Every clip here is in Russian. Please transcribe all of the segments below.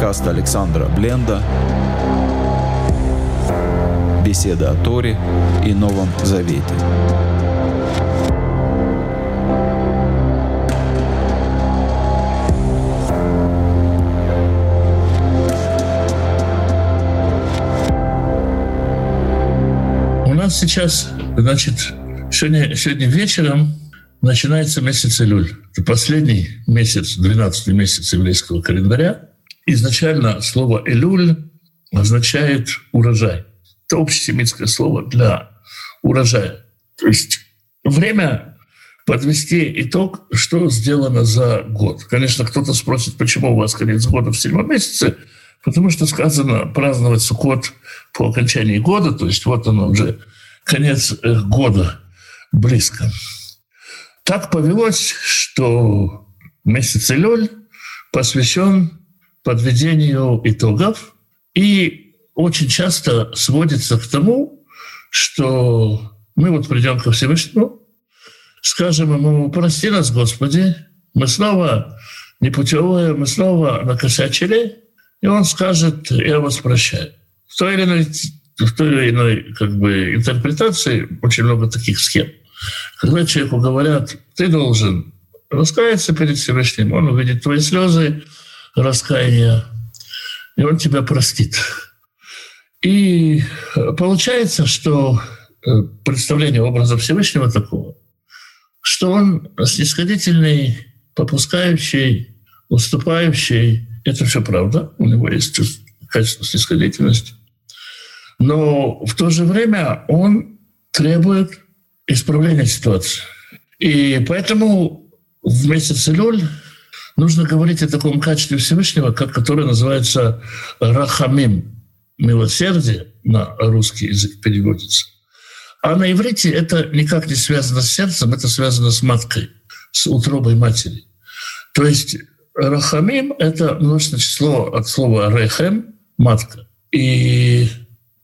Подкаст Александра Бленда. Беседа о Торе и Новом Завете. У нас сейчас, значит, сегодня, сегодня вечером начинается месяц Илюль. Это последний месяц, 12 месяц еврейского календаря. Изначально слово «элюль» означает «урожай». Это общесемитское слово для урожая. То есть время подвести итог, что сделано за год. Конечно, кто-то спросит, почему у вас конец года в седьмом месяце, потому что сказано праздновать Суккот по окончании года, то есть вот оно уже конец э, года близко. Так повелось, что месяц Илюль посвящен подведению итогов и очень часто сводится к тому, что мы вот придем ко Всевышнему, скажем ему, прости нас, Господи, мы снова непутевые, мы снова накосячили, и он скажет, я вас прощаю. В той или иной, в той или иной как бы, интерпретации очень много таких схем. Когда человеку говорят, ты должен раскаяться перед Всевышним, он увидит твои слезы, раскаяния, и он тебя простит. И получается, что э, представление образа Всевышнего такого, что он снисходительный, попускающий, уступающий. Это все правда. У него есть качество снисходительности. Но в то же время он требует исправления ситуации. И поэтому в месяц Илюль нужно говорить о таком качестве Всевышнего, как, которое называется рахамим, милосердие, на русский язык переводится. А на иврите это никак не связано с сердцем, это связано с маткой, с утробой матери. То есть рахамим – это множественное число от слова рехем – матка. И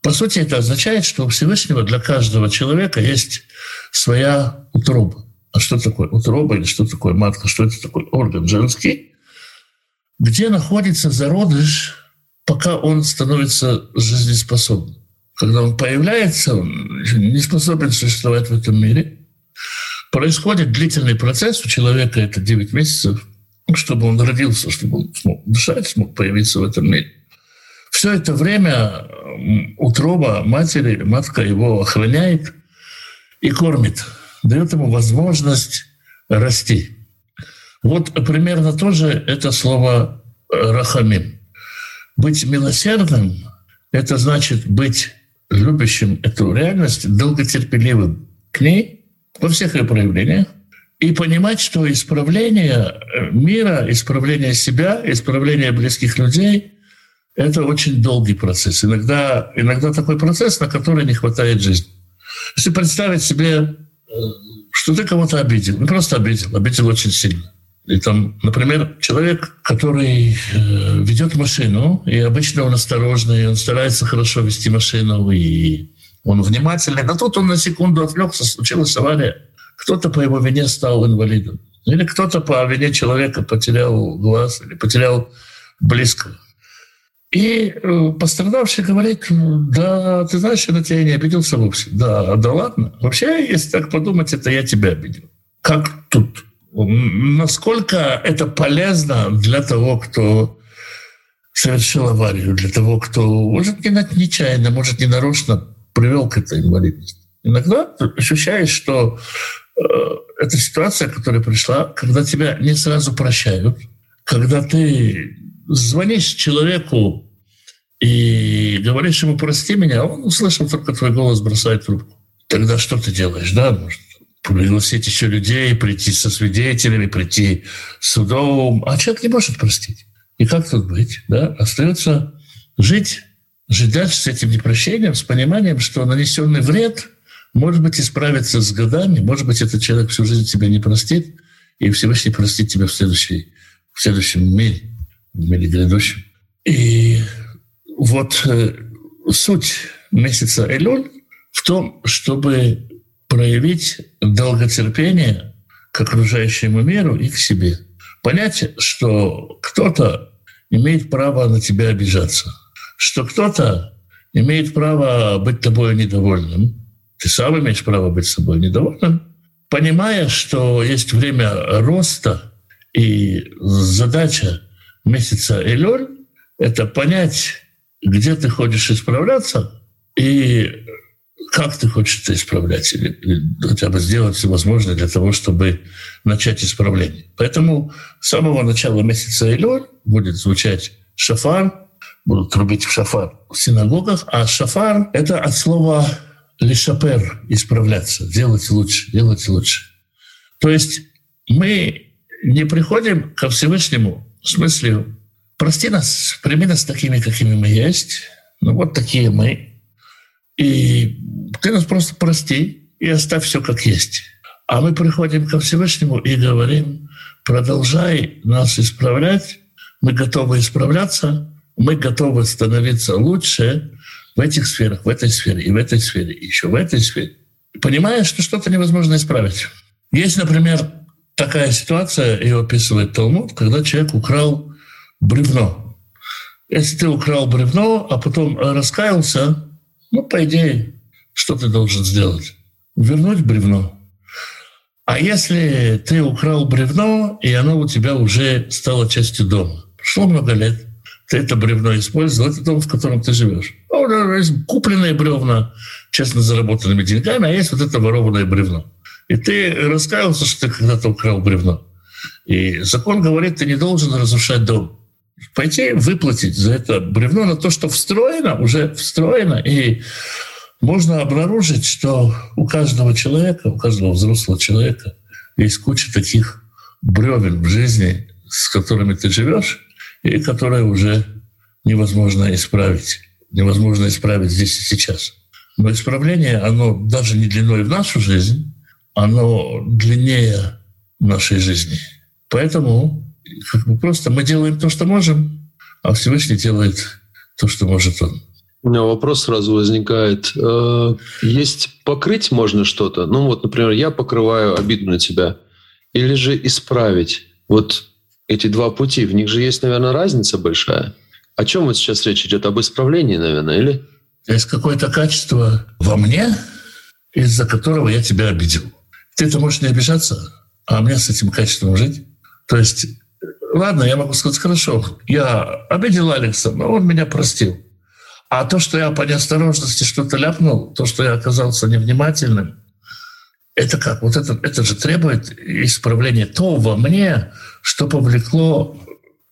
по сути это означает, что у Всевышнего для каждого человека есть своя утроба. А что такое утроба или что такое матка, что это такой орган женский, где находится зародыш, пока он становится жизнеспособным. Когда он появляется, он не способен существовать в этом мире. Происходит длительный процесс, у человека это 9 месяцев, чтобы он родился, чтобы он смог дышать, смог появиться в этом мире. Все это время утроба матери, матка его охраняет и кормит дает ему возможность расти. Вот примерно тоже это слово э, «рахамим». Быть милосердным – это значит быть любящим эту реальность, долготерпеливым к ней во всех ее проявлениях, и понимать, что исправление э, мира, исправление себя, исправление близких людей – это очень долгий процесс. Иногда, иногда такой процесс, на который не хватает жизни. Если представить себе что ты кого-то обидел. Не просто обидел, обидел очень сильно. И там, например, человек, который э, ведет машину, и обычно он осторожный, он старается хорошо вести машину, и он внимательный. Но тут он на секунду отвлекся, случилась авария. Кто-то по его вине стал инвалидом. Или кто-то по вине человека потерял глаз, или потерял близкого. И э, пострадавший говорит, да, ты знаешь, я на тебя не обиделся вовсе. Да, да ладно. Вообще, если так подумать, это я тебя обидел. Как тут? Насколько это полезно для того, кто совершил аварию, для того, кто, может, не нечаянно, может, не нарочно привел к этой инвалидности. Иногда ощущаешь, что э, это ситуация, которая пришла, когда тебя не сразу прощают, когда ты звонишь человеку и говоришь ему «прости меня», он, услышал только твой голос, бросает трубку. Тогда что ты делаешь, да? Может, пригласить еще людей, прийти со свидетелями, прийти судом. А человек не может простить. И как тут быть? Да? Остается жить, жить дальше с этим непрощением, с пониманием, что нанесенный вред может быть исправится с годами, может быть, этот человек всю жизнь тебя не простит, и Всевышний простит тебя в, следующей, в следующем мире в мире грядущем. И вот э, суть месяца Элюль в том, чтобы проявить долготерпение к окружающему миру и к себе. Понять, что кто-то имеет право на тебя обижаться, что кто-то имеет право быть тобой недовольным, ты сам имеешь право быть собой недовольным, понимая, что есть время роста, и задача месяца Элёль — это понять, где ты хочешь исправляться и как ты хочешь это исправлять, или, или хотя бы сделать все возможное для того, чтобы начать исправление. Поэтому с самого начала месяца Элёль будет звучать шафар, будут трубить в шафар в синагогах, а шафар — это от слова лишапер — исправляться, делать лучше, делать лучше. То есть мы не приходим ко Всевышнему с мыслью «прости нас, прими нас такими, какими мы есть, ну вот такие мы, и ты нас просто прости и оставь все как есть». А мы приходим ко Всевышнему и говорим «продолжай нас исправлять, мы готовы исправляться, мы готовы становиться лучше в этих сферах, в этой сфере, и в этой сфере, и еще в этой сфере, понимая, что что-то невозможно исправить. Есть, например, такая ситуация, ее описывает Талмуд, когда человек украл бревно. Если ты украл бревно, а потом раскаялся, ну, по идее, что ты должен сделать? Вернуть бревно. А если ты украл бревно, и оно у тебя уже стало частью дома, прошло много лет, ты это бревно использовал, это дом, в котором ты живешь. Ну, есть купленные бревна честно заработанными деньгами, а есть вот это ворованное бревно. И ты раскаялся, что ты когда-то украл бревно. И закон говорит, ты не должен разрушать дом. Пойти выплатить за это бревно на то, что встроено, уже встроено. И можно обнаружить, что у каждого человека, у каждого взрослого человека есть куча таких бревен в жизни, с которыми ты живешь, и которые уже невозможно исправить. Невозможно исправить здесь и сейчас. Но исправление, оно даже не длиной в нашу жизнь, оно длиннее нашей жизни. Поэтому как бы просто мы делаем то, что можем, а Всевышний делает то, что может он. У меня вопрос сразу возникает. Э, есть покрыть можно что-то? Ну вот, например, я покрываю обиду на тебя. Или же исправить? Вот эти два пути, в них же есть, наверное, разница большая. О чем вот сейчас речь идет? Об исправлении, наверное, или? Есть какое-то качество во мне, из-за которого я тебя обидел. Ты-то можешь не обижаться, а мне с этим качеством жить. То есть, ладно, я могу сказать, хорошо, я обидел Алекса, но он меня простил. А то, что я по неосторожности что-то ляпнул, то, что я оказался невнимательным, это как? Вот это, это же требует исправления то во мне, что повлекло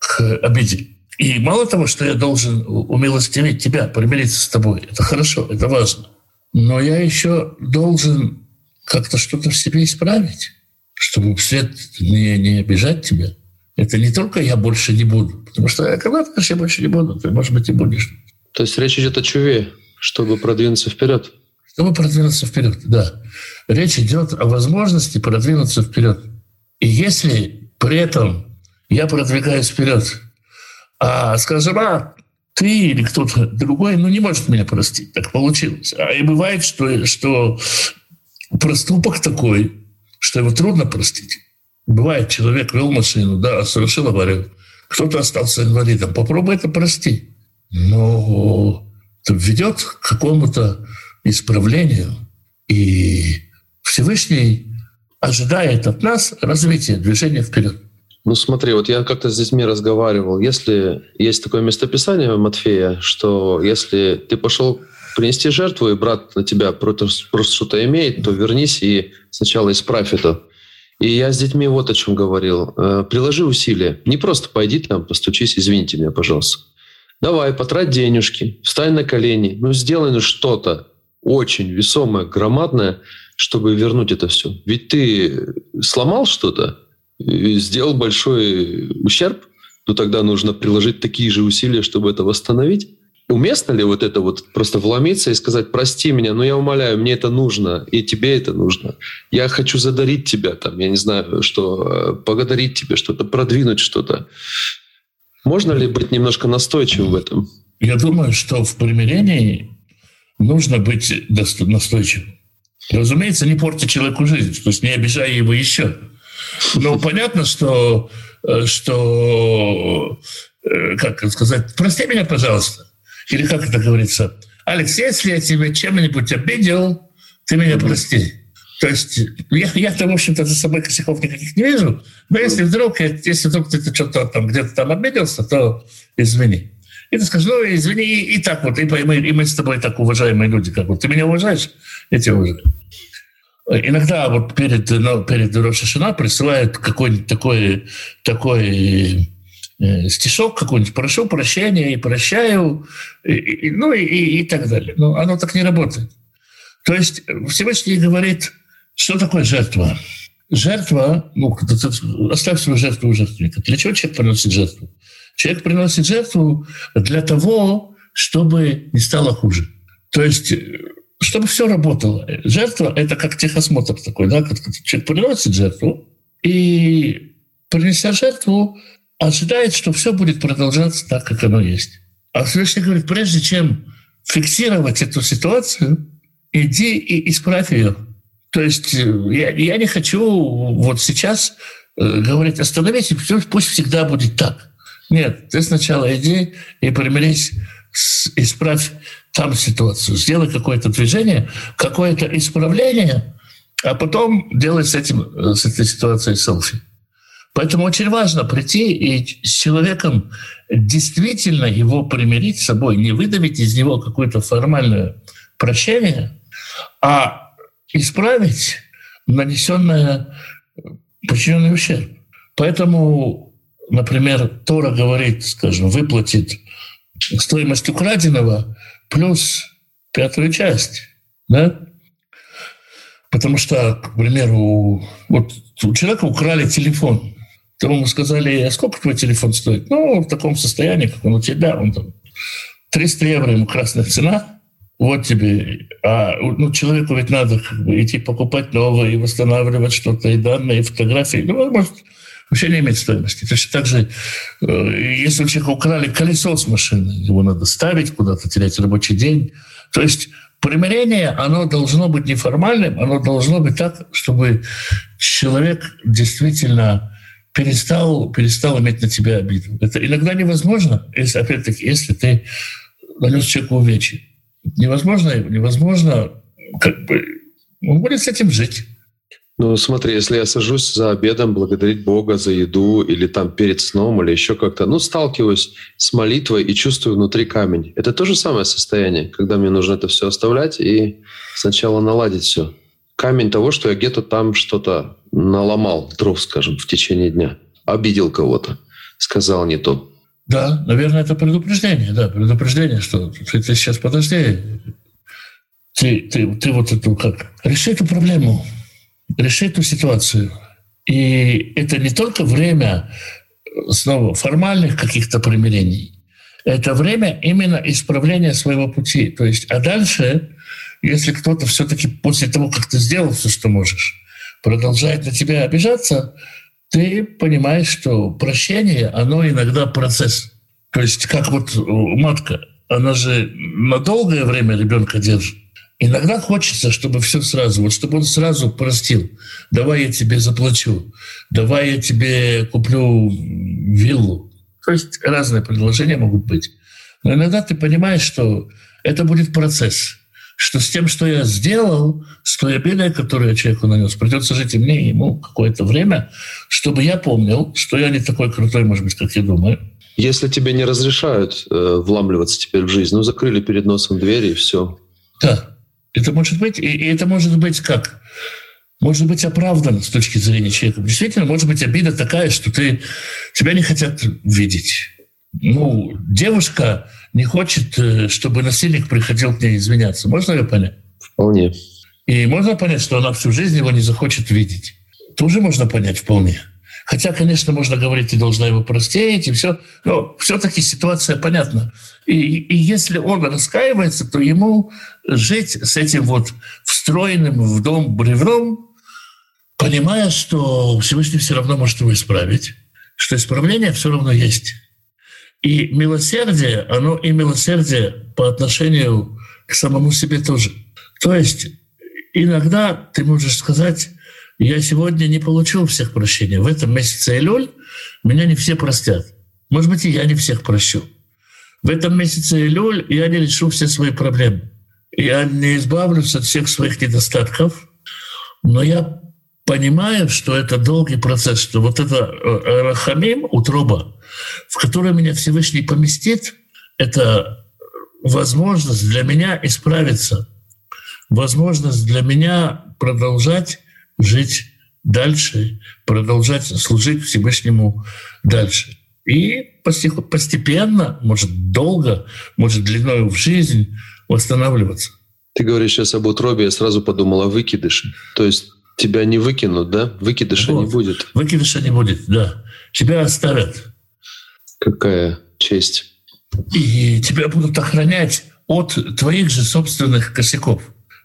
к обиде. И мало того, что я должен умилостивить тебя, примириться с тобой, это хорошо, это важно. Но я еще должен как-то что-то в себе исправить, чтобы вслед не, не обижать тебя. Это не только я больше не буду, потому что я когда-то я больше не буду, ты, может быть, и будешь. То есть речь идет о чуве, чтобы продвинуться вперед? Чтобы продвинуться вперед, да. Речь идет о возможности продвинуться вперед. И если при этом я продвигаюсь вперед, а, скажем, а, ты или кто-то другой, ну, не может меня простить, так получилось. А и бывает, что, что проступок такой, что его трудно простить. Бывает, человек вел машину, да, совершил аварию, кто-то остался инвалидом. Попробуй это простить. Но это ведет к какому-то исправлению. И Всевышний ожидает от нас развития, движения вперед. Ну смотри, вот я как-то с детьми разговаривал. Если есть такое местописание Матфея, что если ты пошел принести жертву, и брат на тебя просто, что-то имеет, то вернись и сначала исправь это. И я с детьми вот о чем говорил. Э, приложи усилия. Не просто пойди там, постучись, извините меня, пожалуйста. Давай, потрать денежки, встань на колени, ну сделай ну что-то очень весомое, громадное, чтобы вернуть это все. Ведь ты сломал что-то, сделал большой ущерб, то тогда нужно приложить такие же усилия, чтобы это восстановить. Уместно ли вот это вот просто вломиться и сказать, прости меня, но я умоляю, мне это нужно, и тебе это нужно. Я хочу задарить тебя, там, я не знаю, что, э, благодарить тебе, что-то, продвинуть что-то. Можно ли быть немножко настойчивым в этом? Я думаю, что в примирении нужно быть настойчивым. Разумеется, не порти человеку жизнь, то есть не обижай его еще. Но понятно, что, э, что э, как сказать, прости меня, пожалуйста. Или как это говорится, Алекс, если я тебя чем-нибудь обидел, ты меня прости. То есть я, я-то, в общем-то, за собой косяков никаких не вижу, но если вдруг, если вдруг ты что-то там где-то там обиделся, то извини. И ты скажешь, ну, извини, и, и так вот, и мы, и мы с тобой так уважаемые люди, как вот ты меня уважаешь, я тебя уважаю. Иногда вот перед, ну, перед Рошашина присылают какой-нибудь такой, такой э, стишок какой-нибудь, прошу прощения и прощаю, и, и, ну и, и, и так далее. Но оно так не работает. То есть Всевышний говорит, что такое жертва? Жертва, ну, оставь свою жертву у жертвенника. Для чего человек приносит жертву? Человек приносит жертву для того, чтобы не стало хуже. То есть чтобы все работало. Жертва — это как техосмотр такой, да, человек приносит жертву, и, принеся жертву, ожидает, что все будет продолжаться так, как оно есть. А Всевышний говорит, прежде чем фиксировать эту ситуацию, иди и исправь ее. То есть э, я, я не хочу вот сейчас э, говорить, остановитесь, пусть всегда будет так. Нет, ты сначала иди и примирись, исправь там ситуацию, сделай какое-то движение, какое-то исправление, а потом делай с, этим, с этой ситуацией селфи. Поэтому очень важно прийти и с человеком действительно его примирить с собой, не выдавить из него какое-то формальное прощение, а исправить нанесенное причиненный ущерб. Поэтому, например, Тора говорит, скажем, выплатит стоимость украденного плюс пятую часть. Да? Потому что, к примеру, вот у человека украли телефон. То ему сказали, а сколько твой телефон стоит? Ну, в таком состоянии, как он у тебя, он там 300 евро ему красная цена. Вот тебе. А ну, человеку ведь надо как бы, идти покупать новое и восстанавливать что-то, и данные, и фотографии. Ну, может, вообще не имеет стоимости. Точно так же, э, если у человека украли колесо с машины, его надо ставить куда-то, терять рабочий день. То есть примирение, оно должно быть неформальным, оно должно быть так, чтобы человек действительно перестал, перестал иметь на тебя обиду. Это иногда невозможно, если, опять-таки, если ты нанес человеку увечья. Невозможно, невозможно, как бы, он будет с этим жить. Ну, смотри, если я сажусь за обедом благодарить Бога за еду или там перед сном или еще как-то, ну, сталкиваюсь с молитвой и чувствую внутри камень. Это то же самое состояние, когда мне нужно это все оставлять и сначала наладить все. Камень того, что я где-то там что-то наломал, дров, скажем, в течение дня. Обидел кого-то, сказал не то. Да, наверное, это предупреждение, да, предупреждение, что ты, ты сейчас подожди, ты, ты, ты вот эту как, реши эту проблему, решить эту ситуацию. И это не только время снова формальных каких-то примирений, это время именно исправления своего пути. То есть, а дальше, если кто-то все-таки после того, как ты сделал все, что можешь, продолжает на тебя обижаться, ты понимаешь, что прощение, оно иногда процесс. То есть, как вот матка, она же на долгое время ребенка держит. Иногда хочется, чтобы все сразу, вот чтобы он сразу простил. Давай я тебе заплачу, давай я тебе куплю виллу. То есть разные предложения могут быть. Но иногда ты понимаешь, что это будет процесс, что с тем, что я сделал, с той обидой, которую я человеку нанес, придется жить и мне, и ему какое-то время, чтобы я помнил, что я не такой крутой, может быть, как я думаю. Если тебе не разрешают э, вламливаться теперь в жизнь, ну закрыли перед носом двери и все. Да, это может быть, и, это может быть как? Может быть оправдано с точки зрения человека. Действительно, может быть обида такая, что ты, тебя не хотят видеть. Ну, девушка не хочет, э, чтобы насильник приходил к ней извиняться. Можно ее понять? Вполне. И можно понять, что она всю жизнь его не захочет видеть. Тоже можно понять вполне. Хотя, конечно, можно говорить, ты должна его простить, и все. Но все-таки ситуация понятна. И, и если он раскаивается, то ему жить с этим вот встроенным в дом бревном, понимая, что Всевышний все равно может его исправить, что исправление все равно есть. И милосердие, оно и милосердие по отношению к самому себе тоже. То есть иногда ты можешь сказать, я сегодня не получил всех прощения. В этом месяце Элюль меня не все простят. Может быть, и я не всех прощу. В этом месяце Илюль я не решу все свои проблемы. Я не избавлюсь от всех своих недостатков, но я понимаю, что это долгий процесс, что вот это э, рахамим, утроба, в которой меня Всевышний поместит, это возможность для меня исправиться, возможность для меня продолжать жить дальше, продолжать служить Всевышнему дальше. И постепенно, может, долго, может, длиной в жизнь восстанавливаться. Ты говоришь сейчас об утробе, я сразу подумал о выкидыше. То есть тебя не выкинут, да? Выкидыша вот. не будет. Выкидыша не будет, да. Тебя оставят. Какая честь. И тебя будут охранять от твоих же собственных косяков.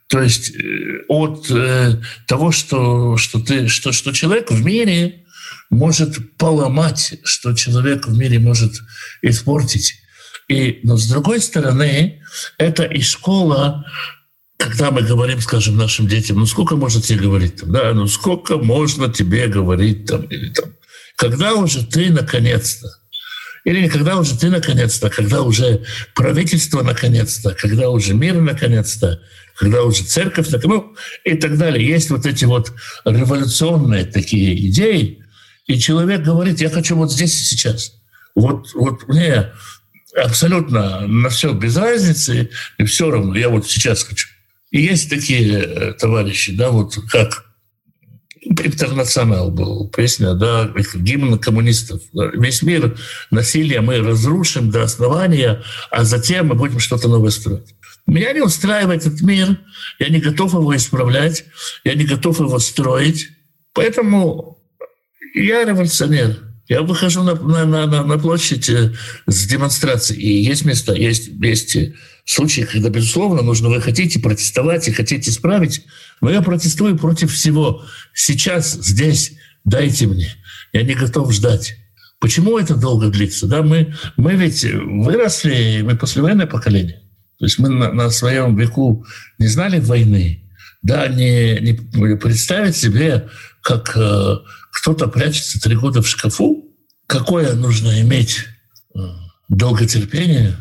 То есть э, от э, того, что, что, ты, что, что человек в мире может поломать, что человек в мире может испортить. И, но с другой стороны, это и школа, когда мы говорим, скажем, нашим детям, ну сколько можно тебе говорить там, да, ну сколько можно тебе говорить там, или там, когда уже ты наконец-то, или когда уже ты наконец-то, когда уже правительство наконец-то, когда уже мир наконец-то, когда уже церковь, ну и так далее. Есть вот эти вот революционные такие идеи, и человек говорит, я хочу вот здесь и сейчас. Вот, вот мне абсолютно на все без разницы, и все равно, я вот сейчас хочу. И есть такие э, товарищи, да, вот как Интернационал был, песня, да, гимн коммунистов. Весь мир насилие мы разрушим до основания, а затем мы будем что-то новое строить. Меня не устраивает этот мир, я не готов его исправлять, я не готов его строить. Поэтому я революционер. Я выхожу на, на, на, на площадь э, с демонстрацией. И есть места, есть, есть случаи, когда, безусловно, нужно вы хотите протестовать и хотите исправить. Но я протестую против всего. Сейчас, здесь, дайте мне. Я не готов ждать. Почему это долго длится? Да, мы, мы ведь выросли, мы послевоенное поколение. То есть мы на, на своем веку не знали войны. Да, не, не представить себе, как кто-то прячется три года в шкафу, какое нужно иметь э, долготерпение,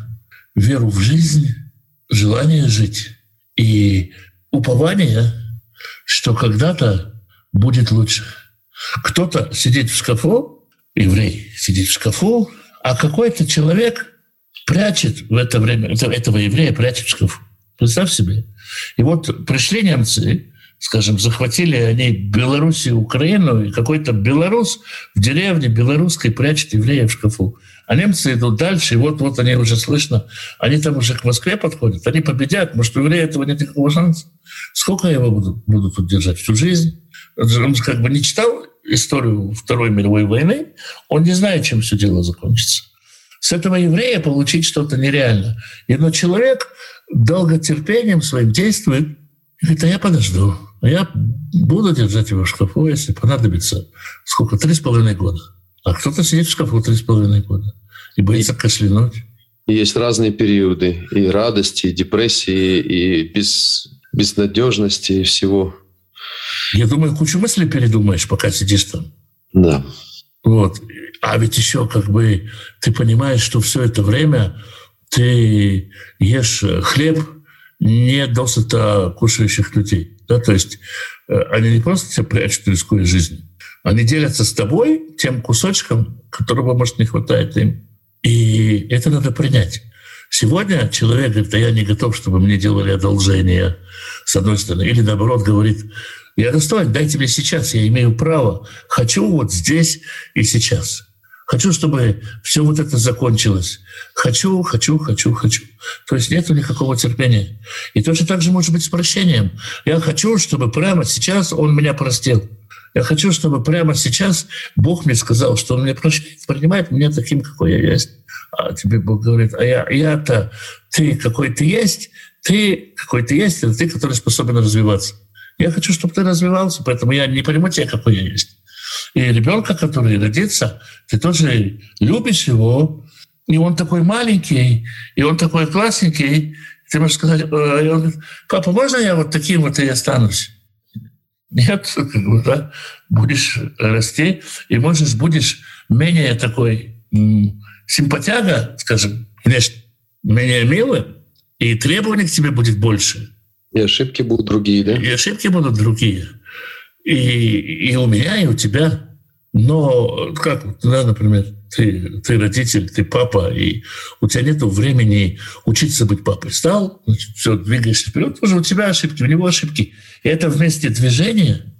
веру в жизнь, желание жить и упование, что когда-то будет лучше. Кто-то сидит в шкафу, еврей сидит в шкафу, а какой-то человек прячет в это время, этого еврея прячет в шкафу. Представь себе. И вот пришли немцы, скажем, захватили они Беларусь и Украину, и какой-то белорус в деревне белорусской прячет еврея в шкафу. А немцы идут дальше, и вот-вот они уже слышно, они там уже к Москве подходят, они победят. Может, у еврея этого нет никакого шанса? Сколько его будут, будут тут? Всю жизнь? Он как бы не читал историю Второй мировой войны, он не знает, чем все дело закончится. С этого еврея получить что-то нереально. И но человек долготерпением своим действует, и говорит, а я подожду. А я буду держать его в шкафу, если понадобится. Сколько? Три с половиной года. А кто-то сидит в шкафу три с половиной года и боится кашлянуть. Есть разные периоды и радости, и депрессии, и без, безнадежности, и всего. Я думаю, кучу мыслей передумаешь, пока сидишь там. Да. Вот. А ведь еще как бы ты понимаешь, что все это время ты ешь хлеб не досыта кушающих людей. Да? То есть э, они не просто тебя прячут, рискуя жизнь, они делятся с тобой тем кусочком, которого, может, не хватает им. И это надо принять. Сегодня человек говорит, а я не готов, чтобы мне делали одолжение, с одной стороны. Или наоборот говорит, я достоин, дайте мне сейчас, я имею право. Хочу вот здесь и сейчас. Хочу, чтобы все вот это закончилось. Хочу, хочу, хочу, хочу. То есть нет никакого терпения. И точно так же может быть с прощением. Я хочу, чтобы прямо сейчас он меня простил. Я хочу, чтобы прямо сейчас Бог мне сказал, что Он меня принимает меня таким, какой я есть. А тебе Бог говорит, а я, я-то, ты какой ты есть, ты какой ты есть, это ты, который способен развиваться. Я хочу, чтобы ты развивался, поэтому я не приму тебя, какой я есть. И ребенка, который родится, ты тоже любишь его, и он такой маленький, и он такой классненький. Ты можешь сказать, э, папа, можно я вот таким вот и останусь? Нет, как бы, да, будешь расти, и можешь, будешь менее такой симпатяга, скажем, внешне менее милый, и требований к тебе будет больше. И ошибки будут другие, да? И ошибки будут другие. И, и у меня, и у тебя. Но как, да, например, ты, ты родитель, ты папа, и у тебя нет времени учиться быть папой. Стал, значит, все, двигаешься вперед, тоже у тебя ошибки, у него ошибки. И это вместе движения.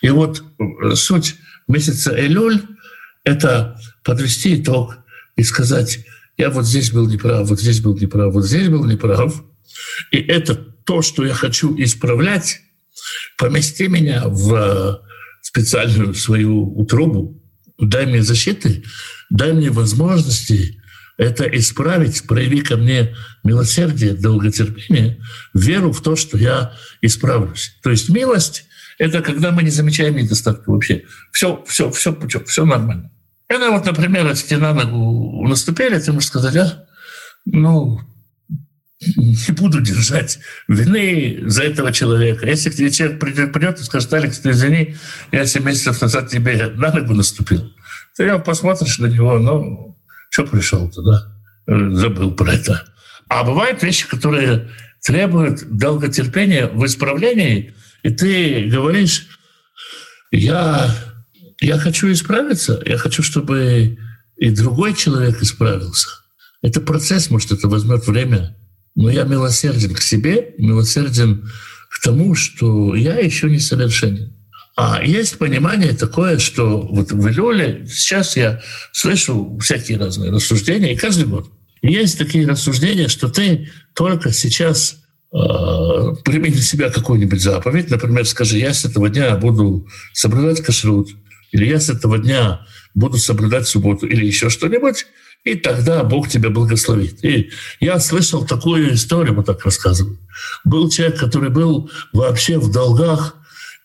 И вот э, суть месяца Элюль — это подвести итог и сказать, я вот здесь был неправ, вот здесь был неправ, вот здесь был неправ. И это то, что я хочу исправлять, помести меня в специальную свою утробу, дай мне защиты, дай мне возможности это исправить, прояви ко мне милосердие, долготерпение, веру в то, что я исправлюсь. То есть милость — это когда мы не замечаем недостатка вообще. Все, все, все путем, все нормально. Когда вот, например, если тебе на ногу наступили, ты можешь сказать, а, ну, не буду держать вины за этого человека. Если к тебе человек придет, придет и скажет, Алекс, ты извини, я 7 месяцев назад тебе на ногу наступил. Ты его посмотришь на него, ну, что пришел туда? Забыл про это. А бывают вещи, которые требуют долготерпения в исправлении, и ты говоришь, я, я хочу исправиться, я хочу, чтобы и другой человек исправился. Это процесс, может, это возьмет время, но я милосерден к себе, милосерден к тому, что я еще не совершенен. А есть понимание такое, что вот в Илюле сейчас я слышу всякие разные рассуждения, и каждый год. есть такие рассуждения, что ты только сейчас э, прими для себя какую-нибудь заповедь, например, скажи, я с этого дня буду соблюдать кашрут, или я с этого дня буду соблюдать субботу, или еще что-нибудь, и тогда Бог тебя благословит. И я слышал такую историю, вот так рассказывают. Был человек, который был вообще в долгах,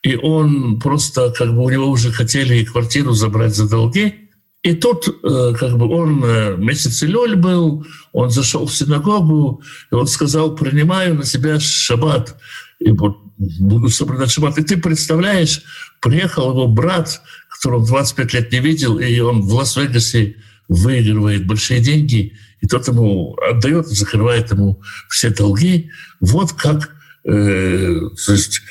и он просто, как бы у него уже хотели квартиру забрать за долги. И тут, э, как бы он э, месяц Илюль был, он зашел в синагогу, и он сказал, принимаю на себя шаббат, и буду соблюдать шаббат. И ты представляешь, приехал его брат, которого 25 лет не видел, и он в Лас-Вегасе выигрывает большие деньги, и тот ему отдает, закрывает ему все долги. Вот как э, то есть,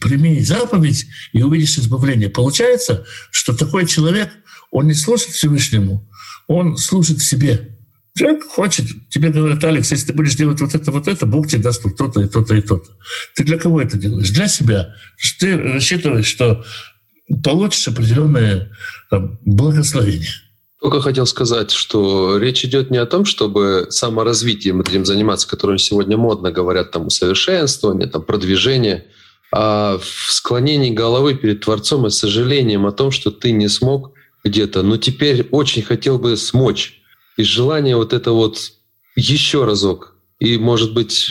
прими заповедь и увидишь избавление. Получается, что такой человек, он не служит Всевышнему, он служит себе. Человек хочет, тебе говорят, Алекс, если ты будешь делать вот это, вот это, Бог тебе даст вот то-то и то-то и то-то. Ты для кого это делаешь? Для себя. Ты рассчитываешь, что получишь определенное там, благословение. Только хотел сказать, что речь идет не о том, чтобы саморазвитием этим заниматься, которым сегодня модно говорят, там, усовершенствование, там, продвижение, а в склонении головы перед Творцом и сожалением о том, что ты не смог где-то, но теперь очень хотел бы смочь. И желание вот это вот еще разок. И, может быть,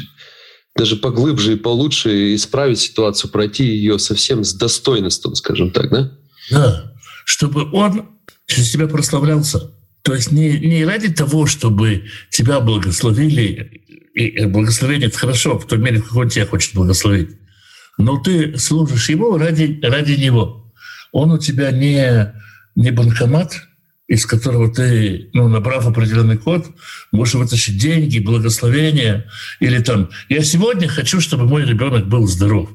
даже поглубже и получше исправить ситуацию, пройти ее совсем с достоинством, скажем так, да? Да, чтобы он через тебя прославлялся. То есть не, не ради того, чтобы тебя благословили, и благословение — это хорошо, в той мере, какой он тебя хочет благословить. Но ты служишь ему ради, ради него. Он у тебя не, не банкомат, из которого ты, ну, набрав определенный код, можешь вытащить деньги, благословения, или там, я сегодня хочу, чтобы мой ребенок был здоров.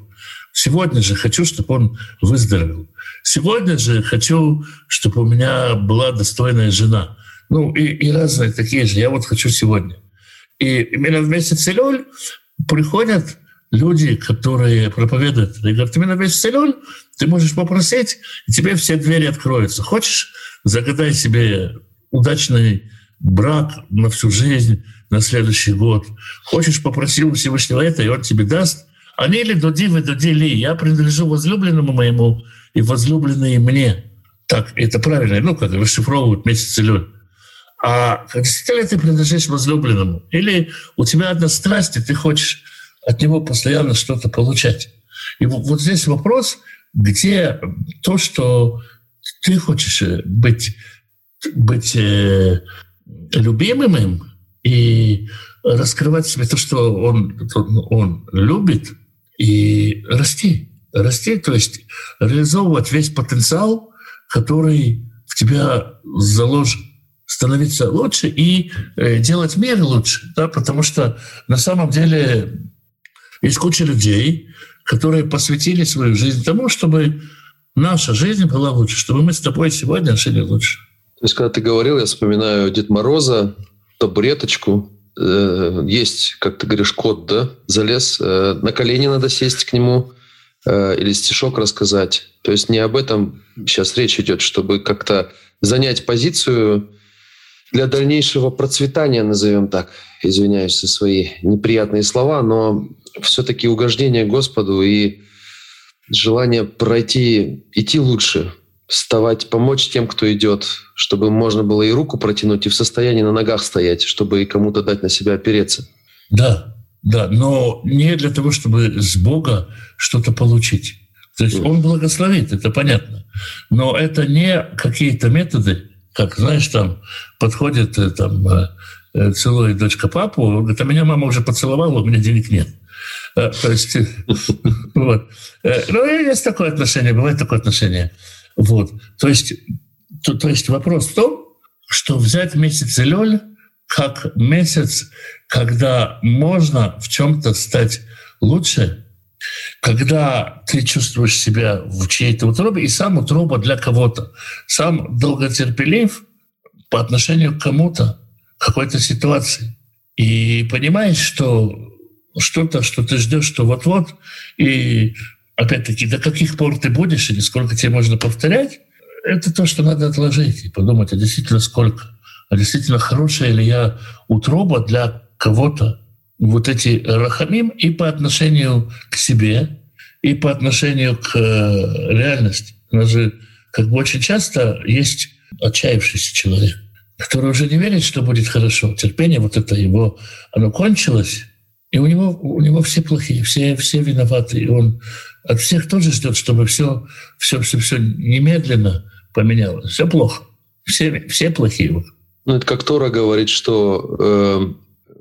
Сегодня же хочу, чтобы он выздоровел. Сегодня же хочу, чтобы у меня была достойная жена. Ну и, и разные такие же. Я вот хочу сегодня. И именно в месяц Илюль приходят люди, которые проповедуют. И говорят, именно в месяц Илюль ты можешь попросить, и тебе все двери откроются. Хочешь, загадай себе удачный брак на всю жизнь, на следующий год. Хочешь, попроси у Всевышнего это, и он тебе даст. Они ли дуди, вы дуди ли. Я принадлежу возлюбленному моему, и возлюбленные мне. Так, это правильно, ну, как расшифровывают месяц Илюль. А действительно ты принадлежишь возлюбленному? Или у тебя одна страсть, и ты хочешь от него постоянно что-то получать? И вот, вот здесь вопрос, где то, что ты хочешь э, быть, быть э, любимым им и раскрывать себе то, что он, он любит, и расти расти, то есть реализовывать весь потенциал, который в тебя заложен. становиться лучше и э, делать мир лучше, да, потому что на самом деле есть куча людей, которые посвятили свою жизнь тому, чтобы наша жизнь была лучше, чтобы мы с тобой сегодня жили лучше. То есть, когда ты говорил, я вспоминаю Дед Мороза, табуреточку, э, есть, как ты говоришь, кот, да, залез, э, на колени надо сесть к нему или стишок рассказать. То есть не об этом сейчас речь идет, чтобы как-то занять позицию для дальнейшего процветания, назовем так. Извиняюсь за свои неприятные слова, но все-таки угождение Господу и желание пройти, идти лучше, вставать, помочь тем, кто идет, чтобы можно было и руку протянуть, и в состоянии на ногах стоять, чтобы и кому-то дать на себя опереться. Да, да, но не для того, чтобы с Бога что-то получить. То есть Он благословит, это понятно. Но это не какие-то методы, как, знаешь, там подходит, э, там, э, э, целует дочка папу, говорит, а меня мама уже поцеловала, у меня денег нет. То есть, вот. Ну, есть такое отношение, бывает такое отношение. Вот. То есть, то, то есть вопрос в том, что взять месяц Илюль как месяц, когда можно в чем-то стать лучше, когда ты чувствуешь себя в чьей-то утробе, и сам утроба для кого-то, сам долготерпелив по отношению к кому-то, какой-то ситуации. И понимаешь, что что-то, что ты ждешь, что вот-вот, и опять-таки, до каких пор ты будешь или сколько тебе можно повторять, это то, что надо отложить и подумать, а действительно сколько, действительно хорошая ли я утроба для кого-то. Вот эти рахамим и по отношению к себе, и по отношению к э, реальности. У нас же как бы очень часто есть отчаявшийся человек, который уже не верит, что будет хорошо. Терпение вот это его, оно кончилось, и у него, у него все плохие, все, все виноваты. И он от всех тоже ждет, чтобы все, все, все, все немедленно поменялось. Все плохо. Все, все плохие. Ну, это как Тора говорит, что э,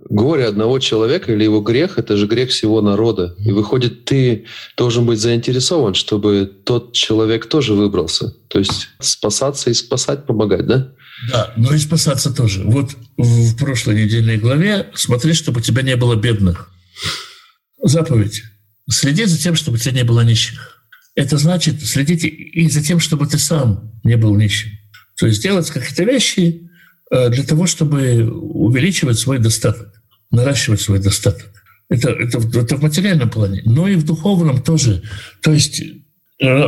горе одного человека или его грех – это же грех всего народа. И выходит, ты должен быть заинтересован, чтобы тот человек тоже выбрался. То есть спасаться и спасать, помогать, да? Да, но и спасаться тоже. Вот в прошлой недельной главе смотри, чтобы тебя не было бедных. Заповедь. Следи за тем, чтобы тебя не было нищих. Это значит следите и за тем, чтобы ты сам не был нищим. То есть делать какие-то вещи для того, чтобы увеличивать свой достаток, наращивать свой достаток. Это, это, это в материальном плане, но и в духовном тоже. То есть э,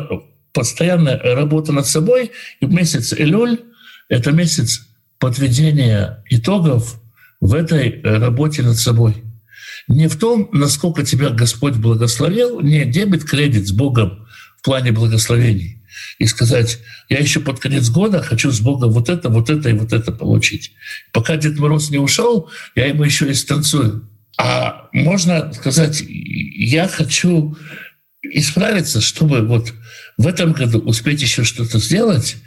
постоянная работа над собой. И месяц Элюль — это месяц подведения итогов в этой работе над собой не в том, насколько тебя Господь благословил, не дебет кредит с Богом в плане благословений и сказать, я еще под конец года хочу с Бога вот это, вот это и вот это получить. Пока Дед Мороз не ушел, я ему еще и станцую. А можно сказать, я хочу исправиться, чтобы вот в этом году успеть еще что-то сделать,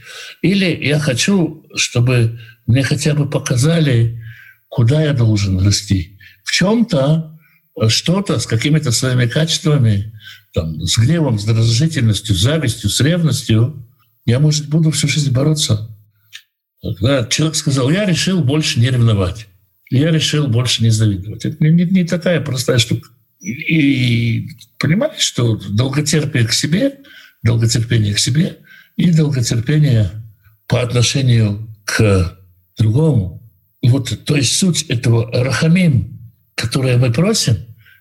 или я хочу, чтобы мне хотя бы показали, куда я должен расти. В чем-то что-то с какими-то своими качествами, там, с гневом, с раздражительностью, с завистью, с ревностью, я, может, буду всю жизнь бороться. Когда человек сказал, я решил больше не ревновать, я решил больше не завидовать. Это не, не, такая простая штука. И, и понимаешь, что долготерпие к себе, долготерпение к себе и долготерпение по отношению к другому. Вот, то есть суть этого рахамим, которое мы просим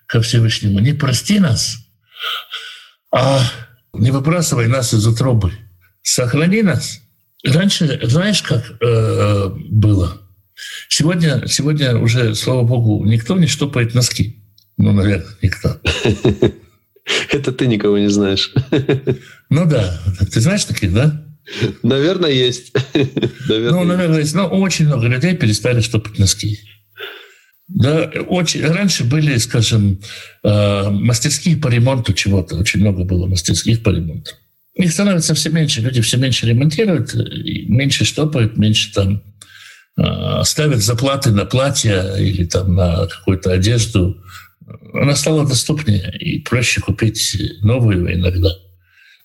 ко Всевышнему, не прости нас, а не выбрасывай нас из утробы, сохрани нас. Раньше, знаешь, как э, было? Сегодня, сегодня уже, слава богу, никто не штопает носки. Ну, наверное, никто. Это ты никого не знаешь. Ну да. Ты знаешь таких, да? Наверное, есть. Наверное, ну, наверное, есть. Но очень много людей перестали штопать носки. Да, очень, раньше были, скажем, э, мастерские по ремонту чего-то. Очень много было мастерских по ремонту. Их становится все меньше. Люди все меньше ремонтируют, меньше штопают, меньше там э, ставят заплаты на платья или там на какую-то одежду. Она стала доступнее и проще купить новую иногда.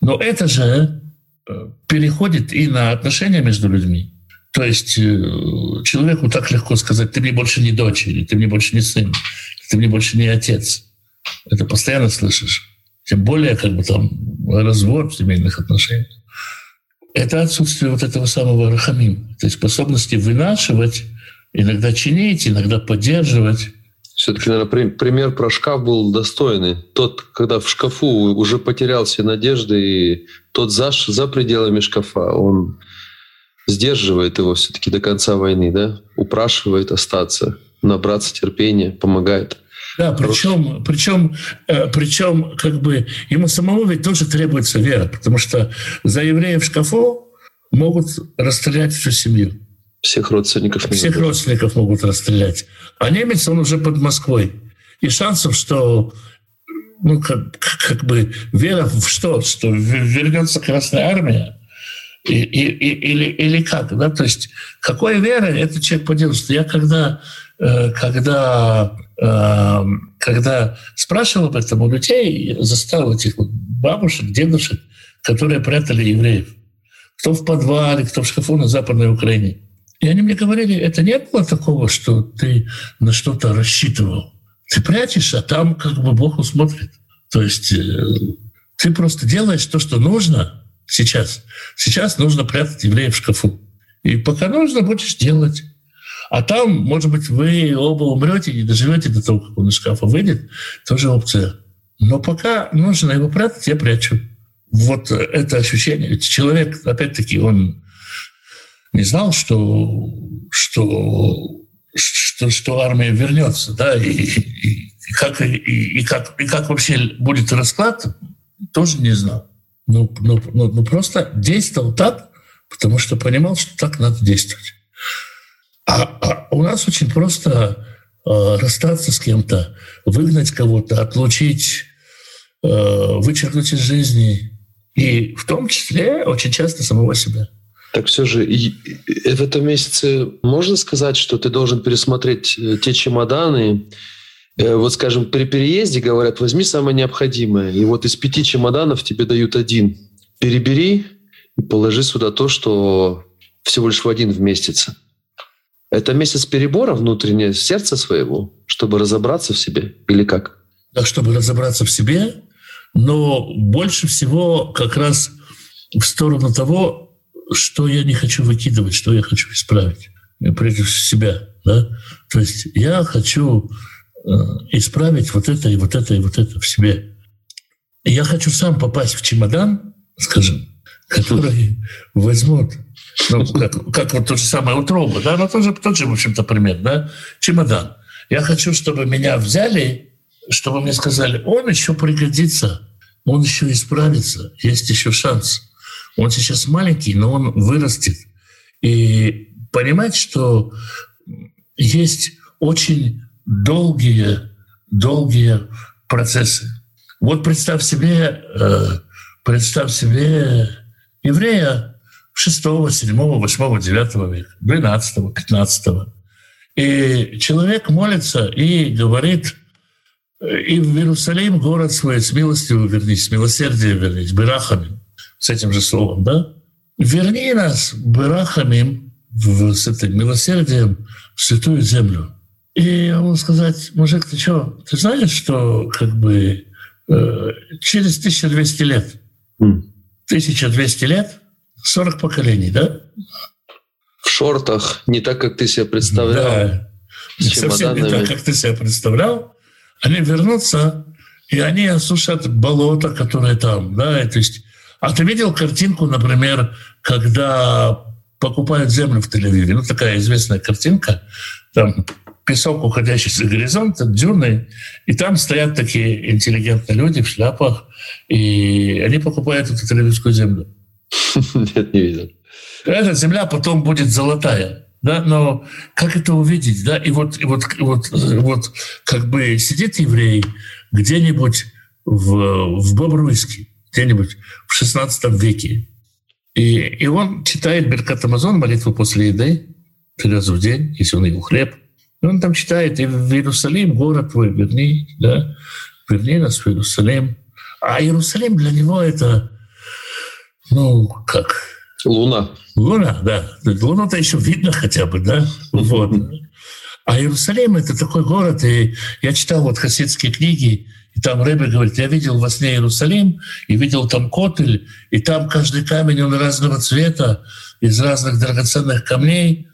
Но это же э, переходит и на отношения между людьми. То есть э, человеку так легко сказать, ты мне больше не дочь, или ты мне больше не сын, ты мне больше не отец. Это постоянно слышишь. Тем более, как бы там развод семейных отношениях. Это отсутствие вот этого самого рахамим, то есть способности вынашивать, иногда чинить, иногда поддерживать. Все-таки, наверное, пример про шкаф был достойный. Тот, когда в шкафу уже потерял все надежды, и тот за, за пределами шкафа, он сдерживает его все-таки до конца войны, да? упрашивает остаться, набраться терпения, помогает. Да, причем, причем, э, причем как бы ему самому ведь тоже требуется вера, потому что за евреев в шкафу могут расстрелять всю семью. Всех родственников. Всех даже. родственников могут расстрелять. А немец, он уже под Москвой. И шансов, что ну, как, как бы вера в что? Что вернется Красная Армия? И, и, или, или как? Да? То есть какой верой этот человек поделился? Я когда, э, когда, э, когда спрашивал об этом у людей, застал этих вот бабушек, дедушек, которые прятали евреев. Кто в подвале, кто в шкафу на Западной Украине. И они мне говорили, это не было такого, что ты на что-то рассчитывал. Ты прячешь, а там как бы Бог усмотрит. То есть э, ты просто делаешь то, что нужно сейчас. Сейчас нужно прятать евреев в шкафу. И пока нужно, будешь делать. А там, может быть, вы оба умрете и доживете до того, как он из шкафа выйдет, тоже опция. Но пока нужно его прятать, я прячу. Вот это ощущение. Ведь человек, опять-таки, он не знал, что, что, что, что армия вернется, да, и, и, и, как, и, и, как, и как вообще будет расклад, тоже не знал. Ну, ну, ну, ну просто действовал так, потому что понимал, что так надо действовать. А, а у нас очень просто э, расстаться с кем-то, выгнать кого-то, отлучить, э, вычеркнуть из жизни, и в том числе очень часто самого себя. Так все же и в этом месяце можно сказать, что ты должен пересмотреть э, те чемоданы. Э, вот, скажем, при переезде говорят, возьми самое необходимое. И вот из пяти чемоданов тебе дают один. Перебери и положи сюда то, что всего лишь в один вместится. Это месяц перебора внутреннее сердца своего, чтобы разобраться в себе или как? Да, чтобы разобраться в себе, но больше всего как раз в сторону того, что я не хочу выкидывать, что я хочу исправить. Всего себя. Да? То есть я хочу исправить вот это и вот это и вот это в себе. Я хочу сам попасть в чемодан, скажем, который возьмут, ну, как, как вот то же самое утроба, да, но тоже тот же, в общем-то, пример, да, чемодан. Я хочу, чтобы меня взяли, чтобы мне сказали, он еще пригодится, он еще исправится, есть еще шанс. Он сейчас маленький, но он вырастет. И понимать, что есть очень долгие, долгие процессы. Вот представь себе, э, представь себе еврея 6, 7, 8, 9 века, 12, 15. И человек молится и говорит, и в Иерусалим город свой с милостью вернись, с милосердием вернись, бирахами с этим же словом, да? Верни нас барахами в, с этим милосердием в святую землю. И могу сказать, мужик, ты что, ты знаешь, что как бы э, через 1200 лет, mm. 1200 лет, 40 поколений, да? В шортах, не так, как ты себе представлял. Да, совсем не так, как ты себе представлял. Они вернутся, и они осушат болото, которое там, да, то есть а ты видел картинку, например, когда покупают землю в Тель-Авиве? Ну, такая известная картинка. Там песок, уходящий за горизонт, дюны, и там стоят такие интеллигентные люди в шляпах, и они покупают эту тель землю. Нет, не видел. Эта земля потом будет золотая. Да, но как это увидеть, да? И вот, и вот, вот, вот, как бы сидит еврей где-нибудь в, в Бобруйске, где-нибудь в XVI веке. И, и он читает Беркат Амазон, молитву после еды, три раза в день, если он ел хлеб. И он там читает, и в Иерусалим, город твой, верни, да, верни нас в Иерусалим. А Иерусалим для него это, ну, как, Луна. Луна, да. Луну-то еще видно хотя бы, да? Вот. А Иерусалим — это такой город, и я читал вот хасидские книги, и там Рэбе говорит, я видел во сне Иерусалим, и видел там Котель, и там каждый камень, он разного цвета, из разных драгоценных камней,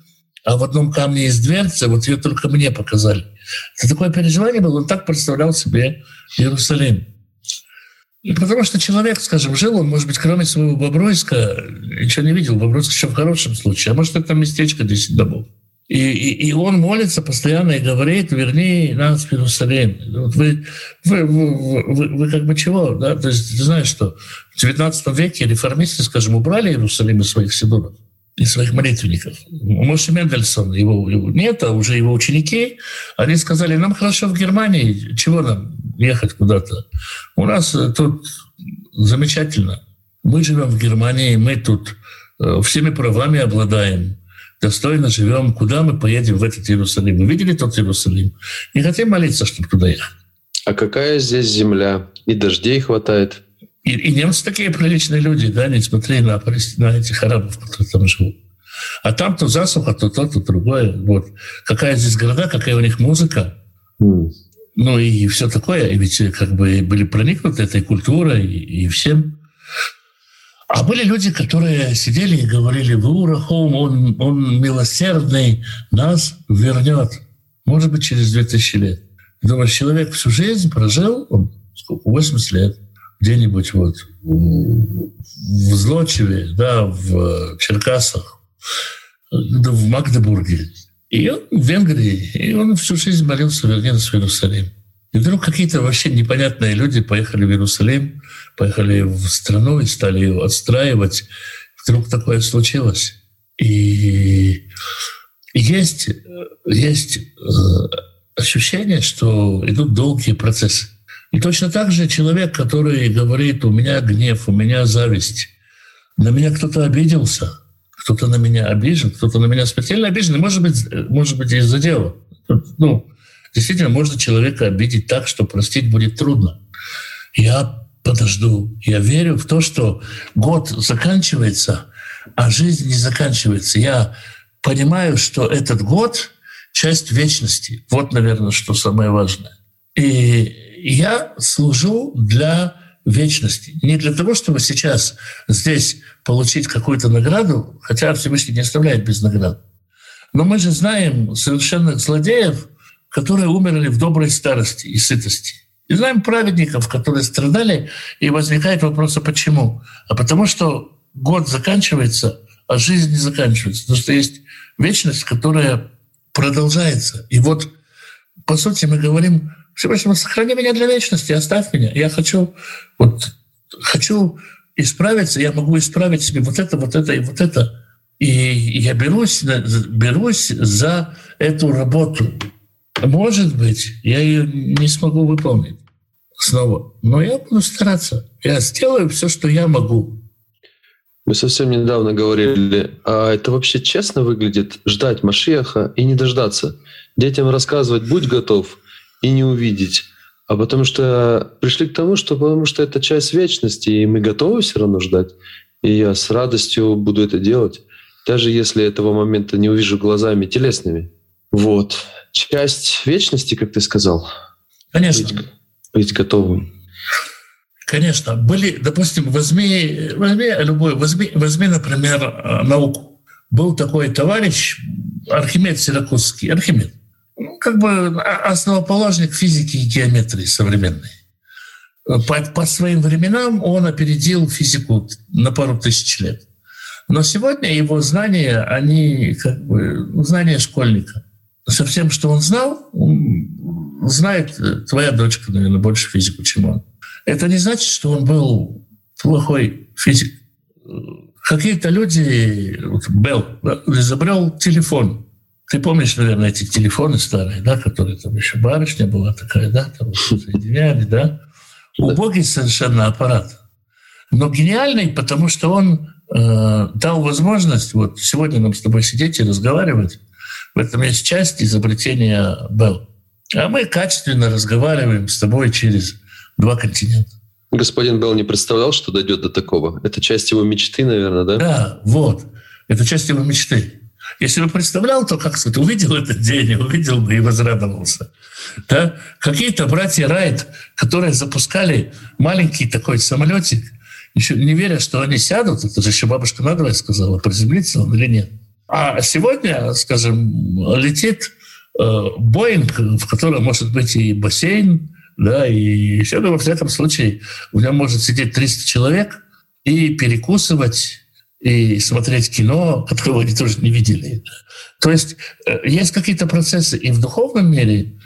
а в одном камне есть дверца, вот ее только мне показали. Это такое переживание было, он так представлял себе Иерусалим. И потому что человек, скажем, жил, он, может быть, кроме своего Бобройска, ничего не видел. Бобройск еще в хорошем случае. А может, это там местечко 10 домов. И, и, и он молится постоянно и говорит, верни нас в Иерусалим. Вот вы, вы, вы, вы, вы как бы чего? Да? То есть ты знаешь, что в 19 веке реформисты, скажем, убрали Иерусалим из своих сидуров из своих молитвенников. Моше Мендельсон, его, его нет, а уже его ученики, они сказали, нам хорошо в Германии, чего нам ехать куда-то? У нас э, тут замечательно. Мы живем в Германии, мы тут э, всеми правами обладаем, достойно живем. Куда мы поедем в этот Иерусалим? Вы видели тот Иерусалим? Не хотим молиться, чтобы туда ехать. А какая здесь земля? И дождей хватает. И, и немцы такие приличные люди, да, несмотря на, на этих арабов, которые там живут. А там то засуха, то то, то другое. Вот. Какая здесь города, какая у них музыка. Mm. Ну и все такое. И ведь как бы были проникнуты этой культурой и, и всем. А были люди, которые сидели и говорили, Вурахом, он, он милосердный, нас вернет. Может быть, через 2000 лет. Думаешь, человек всю жизнь прожил, он сколько, 80 лет где-нибудь вот в Злочеве, да, в Черкасах, да, в Магдебурге. И он в Венгрии, и он всю жизнь молился вернется в Иерусалим. И вдруг какие-то вообще непонятные люди поехали в Иерусалим, поехали в страну и стали ее отстраивать. Вдруг такое случилось. И есть, есть э, ощущение, что идут долгие процессы. И точно так же человек, который говорит, у меня гнев, у меня зависть, на меня кто-то обиделся, кто-то на меня обижен, кто-то на меня смертельно обижен, и может быть, может быть из-за дела. Ну, действительно, можно человека обидеть так, что простить будет трудно. Я подожду. Я верю в то, что год заканчивается, а жизнь не заканчивается. Я понимаю, что этот год — часть вечности. Вот, наверное, что самое важное. И я служу для вечности. Не для того, чтобы сейчас здесь получить какую-то награду, хотя Всевышний не оставляет без наград. Но мы же знаем совершенных злодеев, которые умерли в доброй старости и сытости. И знаем праведников, которые страдали, и возникает вопрос, а почему? А потому что год заканчивается, а жизнь не заканчивается. Потому что есть вечность, которая продолжается. И вот, по сути, мы говорим Всевышний, сохрани меня для вечности, оставь меня. Я хочу, вот, хочу исправиться, я могу исправить себе вот это, вот это и вот это. И я берусь, берусь за эту работу. Может быть, я ее не смогу выполнить снова, но я буду стараться. Я сделаю все, что я могу. Мы совсем недавно говорили, а это вообще честно выглядит ждать Машиаха и не дождаться? Детям рассказывать «будь готов», и не увидеть. А потому что пришли к тому, что потому что это часть вечности, и мы готовы все равно ждать. И я с радостью буду это делать, даже если этого момента не увижу глазами телесными. Вот. Часть вечности, как ты сказал. Конечно. Быть, быть готовым. Конечно. Были, допустим, возьми, возьми любой, возьми, возьми, например, э, науку. Был такой товарищ, Архимед Сиракузский, Архимед ну, как бы основоположник физики и геометрии современной. По, по своим временам он опередил физику на пару тысяч лет. Но сегодня его знания, они как бы ну, знания школьника. Со всем, что он знал, он знает твоя дочка, наверное, больше физику, чем он. Это не значит, что он был плохой физик. Какие-то люди, вот Белл, изобрел телефон. Ты помнишь, наверное, эти телефоны старые, да, которые там еще барышня была такая, да, там соединяли, да. Убогий совершенно аппарат. Но гениальный, потому что он э, дал возможность, вот сегодня нам с тобой сидеть и разговаривать. В этом есть часть изобретения Белл. А мы качественно разговариваем с тобой через два континента. Господин Белл не представлял, что дойдет до такого. Это часть его мечты, наверное, да? Да, вот. Это часть его мечты. Если бы представлял, то как сказать, увидел этот день, увидел бы и возрадовался. Да? Какие-то братья Райт, которые запускали маленький такой самолетик, еще не веря, что они сядут, это же еще бабушка надвое сказала, приземлиться он или нет. А сегодня, скажем, летит э, Боинг, в котором может быть и бассейн, да, и все, но во всяком случае в нем может сидеть 300 человек и перекусывать, и смотреть кино, которого они тоже не видели. То есть э, есть какие-то процессы и в духовном мире,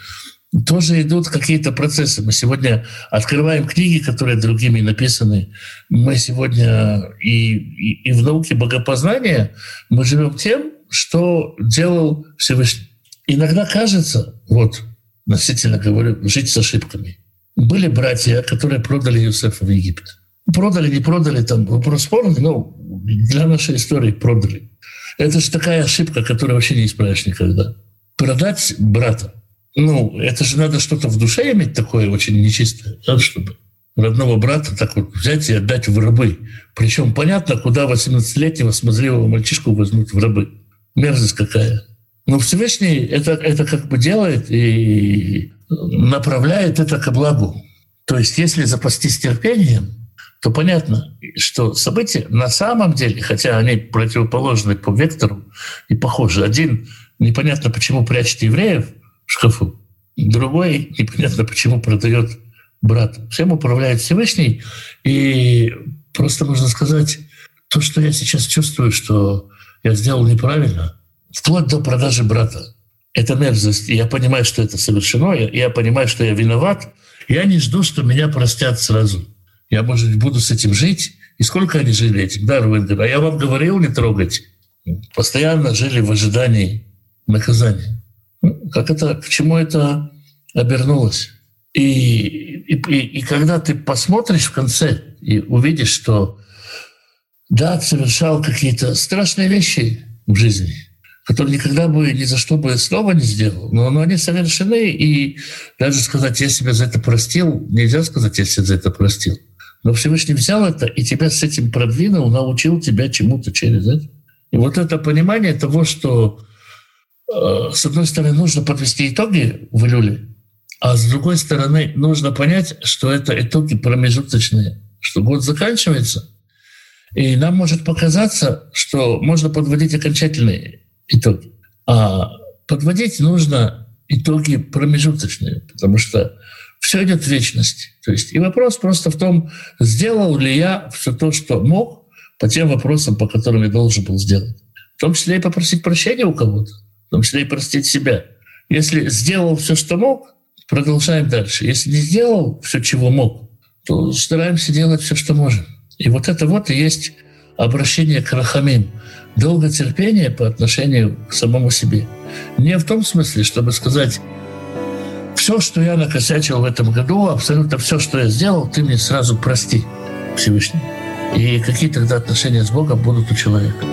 тоже идут какие-то процессы. Мы сегодня открываем книги, которые другими написаны. Мы сегодня и, и, и в науке богопознания мы живем тем, что делал Всевышний. Иногда кажется, вот, относительно говорю, жить с ошибками. Были братья, которые продали Юсефа в Египет. Продали, не продали, там вопрос спорный, но для нашей истории продали. Это же такая ошибка, которую вообще не исправишь никогда. Продать брата ну, это же надо что-то в душе иметь такое очень нечистое, да, чтобы родного брата так вот взять и отдать в рабы. Причем понятно, куда 18-летнего смазливого мальчишку возьмут в рабы. Мерзость какая. Но Всевышний это, это как бы делает и направляет это ко благу. То есть если запастись терпением, то понятно, что события на самом деле, хотя они противоположны по вектору и похожи. Один непонятно почему прячет евреев – шкафу. Другой непонятно почему продает брат. Всем управляет Всевышний. И просто можно сказать, то, что я сейчас чувствую, что я сделал неправильно, вплоть до продажи брата. Это мерзость. И я понимаю, что это совершено. Я, я понимаю, что я виноват. Я не жду, что меня простят сразу. Я, может буду с этим жить. И сколько они жили этим, да, Руингер? А я вам говорил не трогать. Постоянно жили в ожидании наказания как это, к чему это обернулось. И, и, и, когда ты посмотришь в конце и увидишь, что да, совершал какие-то страшные вещи в жизни, которые никогда бы ни за что бы снова не сделал, но, но они совершены, и даже сказать, я себя за это простил, нельзя сказать, я себя за это простил. Но Всевышний взял это и тебя с этим продвинул, научил тебя чему-то через это. И вот это понимание того, что Э, с одной стороны, нужно подвести итоги в июле, а с другой стороны, нужно понять, что это итоги промежуточные, что год заканчивается, и нам может показаться, что можно подводить окончательные итоги. А подводить нужно итоги промежуточные, потому что все идет в вечность. То есть и вопрос просто в том, сделал ли я все то, что мог, по тем вопросам, по которым я должен был сделать. В том числе и попросить прощения у кого-то в том числе и простить себя. Если сделал все, что мог, продолжаем дальше. Если не сделал все, чего мог, то стараемся делать все, что можем. И вот это вот и есть обращение к рахамим, долготерпение по отношению к самому себе. Не в том смысле, чтобы сказать, все, что я накосячил в этом году, абсолютно все, что я сделал, ты мне сразу прости, Всевышний. И какие тогда отношения с Богом будут у человека.